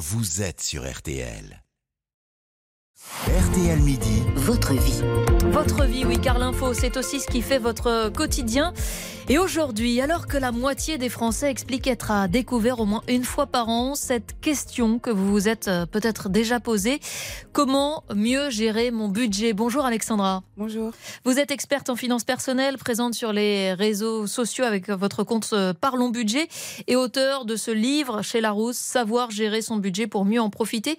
vous êtes sur RTL. RTL Midi. Votre vie. Votre vie, oui, car l'info, c'est aussi ce qui fait votre quotidien. Et aujourd'hui, alors que la moitié des Français expliquent être à découvert au moins une fois par an, cette question que vous vous êtes euh, peut-être déjà posée, comment mieux gérer mon budget? Bonjour Alexandra. Bonjour. Vous êtes experte en finances personnelles, présente sur les réseaux sociaux avec votre compte euh, Parlons Budget et auteur de ce livre chez Larousse, Savoir gérer son budget pour mieux en profiter.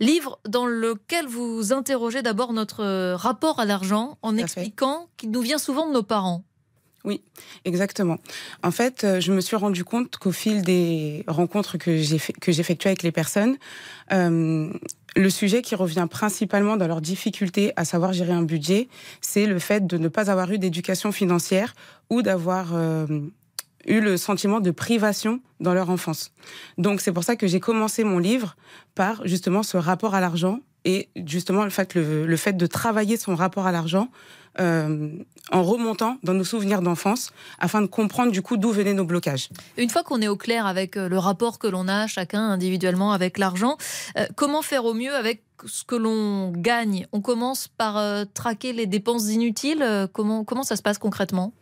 Livre dans lequel vous interrogez d'abord notre euh, rapport à l'argent en expliquant qu'il nous vient souvent de nos parents. Oui, exactement. En fait, euh, je me suis rendu compte qu'au fil des rencontres que j'effectue avec les personnes, euh, le sujet qui revient principalement dans leur difficulté à savoir gérer un budget, c'est le fait de ne pas avoir eu d'éducation financière ou d'avoir euh, eu le sentiment de privation dans leur enfance. Donc c'est pour ça que j'ai commencé mon livre par justement ce rapport à l'argent et justement le fait, de travailler son rapport à l'argent euh, en remontant dans nos souvenirs d'enfance afin de comprendre du coup d'où venaient nos blocages. Une fois qu'on est au clair avec euh, le rapport que l'on a chacun individuellement avec l'argent, euh, comment faire au mieux avec ce que l'on gagne On commence par traquer les dépenses inutiles. comment, comment ça se passe concrètement?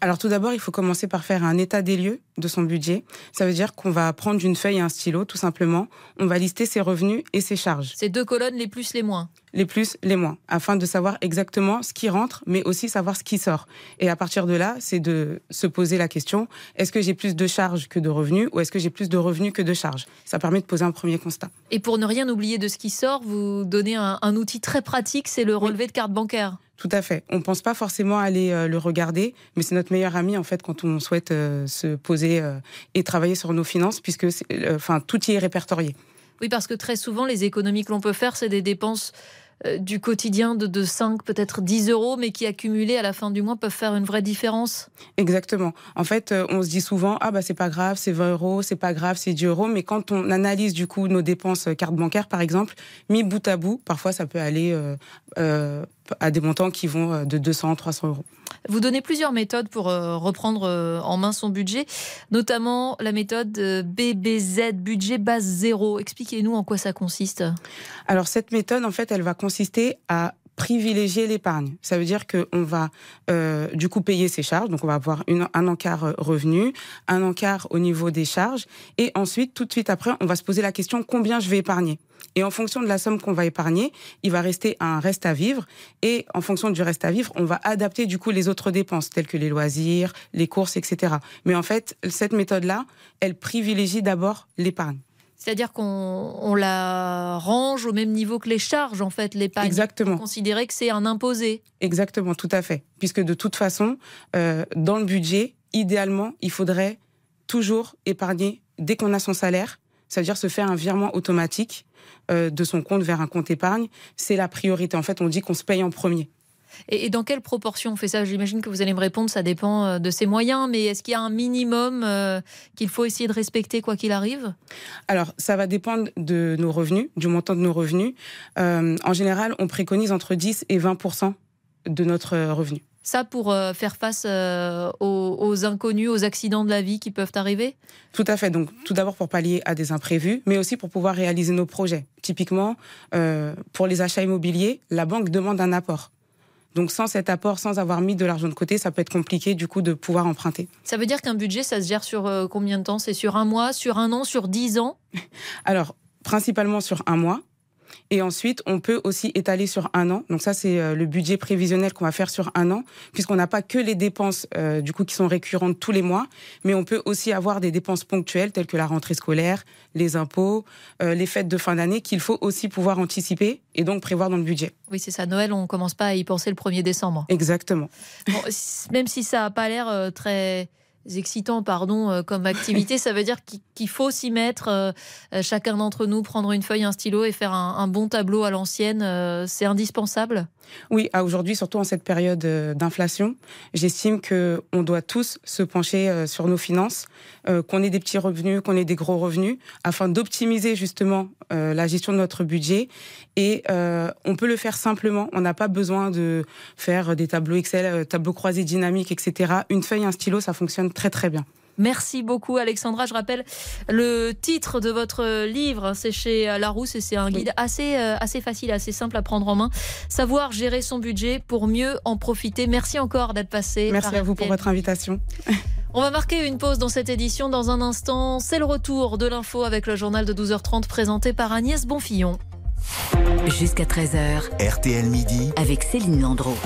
Alors tout d'abord, il faut commencer par faire un état des lieux de son budget. Ça veut dire qu'on va prendre une feuille et un stylo, tout simplement. On va lister ses revenus et ses charges. Ces deux colonnes, les plus, les moins? Les plus, les moins, afin de savoir exactement ce qui rentre, mais aussi savoir ce qui sort. Et à partir de là, c'est de se poser la question est-ce que j'ai plus de charges que de revenus, ou est-ce que j'ai plus de revenus que de charges? Ça permet de poser un premier constat. Et pour ne rien oublier de ce qui sort, vous donnez un, outil très pratique, c'est le relevé de carte bancaire. Tout à fait. On ne pense pas forcément aller euh, le regarder, mais c'est notre meilleur ami en fait quand on souhaite euh, se poser euh, et travailler sur nos finances, puisque enfin tout y est répertorié. Oui, parce que très souvent, les économies que l'on peut faire, c'est des dépenses du quotidien de, de 5, peut-être 10 euros, mais qui accumulés à la fin du mois peuvent faire une vraie différence? Exactement. En fait, euh, on se dit souvent, ah bah c'est pas grave, c'est 20 euros, c'est pas grave, c'est 10 euros, mais quand on analyse du coup nos dépenses euh, carte bancaire, par exemple, mis bout à bout, parfois ça peut aller à des montants qui vont de 200, 300 euros. Vous donnez plusieurs méthodes pour reprendre en main son budget, notamment la méthode BBZ, budget base zéro. Expliquez-nous en quoi ça consiste. Alors cette méthode, en fait, elle va consister à privilégier l'épargne. Ça veut dire qu'on va euh, du coup payer ses charges, donc on va avoir un encart euh, revenu, un encart au niveau des charges, et ensuite, tout de suite après, on va se poser la question combien je vais épargner? Et en fonction de la somme qu'on va épargner, il va rester un reste à vivre. Et en fonction du reste à vivre, on va adapter du coup les autres dépenses, telles que les loisirs, les courses, etc. Mais en fait, cette méthode-là, elle privilégie d'abord l'épargne. C'est-à-dire qu'on la range au même niveau que les charges, en fait, l'épargne. Exactement. Considérer que c'est un imposé. Exactement, tout à fait. Puisque de toute façon, euh, dans le budget, idéalement, il faudrait toujours épargner dès qu'on a son salaire, c'est-à-dire se faire un virement automatique euh, de son compte vers un compte épargne. C'est la priorité. En fait, on dit qu'on se paye en premier. Et, dans quelle proportion on fait ça? J'imagine que vous allez me répondre, ça dépend euh, de ses moyens, mais est-ce qu'il y a un minimum euh, qu'il faut essayer de respecter quoi qu'il arrive? Alors, ça va dépendre de nos revenus, du montant de nos revenus. Euh, en général, on préconise entre 10 et 20% de notre revenu. Ça pour faire face aux, inconnus, aux accidents de la vie qui peuvent arriver? Tout à fait. Donc, tout d'abord pour pallier à des imprévus, mais aussi pour pouvoir réaliser nos projets. Typiquement, pour les achats immobiliers, la banque demande un apport. Donc sans cet apport, sans avoir mis de l'argent de côté, ça peut être compliqué du coup de pouvoir emprunter. Ça veut dire qu'un budget, ça se gère sur euh, combien de temps? C'est sur un mois, sur un an, sur dix ans? Alors, principalement sur un mois. Et ensuite, on peut aussi étaler sur un an. Donc ça, c'est euh, le budget prévisionnel qu'on va faire sur un an, puisqu'on n'a pas que les dépenses euh, du coup qui sont récurrentes tous les mois, mais on peut aussi avoir des dépenses ponctuelles telles que la rentrée scolaire, les impôts, euh, les fêtes de fin d'année qu'il faut aussi pouvoir anticiper et donc prévoir dans le budget. Oui, c'est ça. Noël, on commence pas à y penser le 1er décembre. Exactement. même si ça n'a pas l'air très excitant pardon, euh, comme activité. Ça veut dire qu'il faut s'y mettre, euh, euh, chacun d'entre nous, prendre une feuille, un stylo et faire un, bon tableau à l'ancienne. c'est indispensable? Oui, aujourd'hui, surtout en cette période d'inflation, j'estime qu'on doit tous se pencher sur nos finances, qu'on ait des petits revenus, qu'on ait des gros revenus, afin d'optimiser justement la gestion de notre budget. Et on peut le faire simplement. On n'a pas besoin de faire des tableaux Excel, tableaux croisés dynamiques, etc. Une feuille, un stylo, ça fonctionne très très bien. Merci beaucoup Alexandra. Je rappelle le titre de votre livre, c'est chez Larousse et c'est un guide assez, euh, assez facile, assez simple à prendre en main. Savoir gérer son budget pour mieux en profiter. Merci encore d'être passé. Merci à vous pour votre invitation. On va marquer une pause dans cette édition. Dans un instant, c'est le retour de l'info avec le journal de 12h30 présenté par Agnès Bonfillon. Jusqu'à 13h. RTL Midi. Avec Céline Landreau.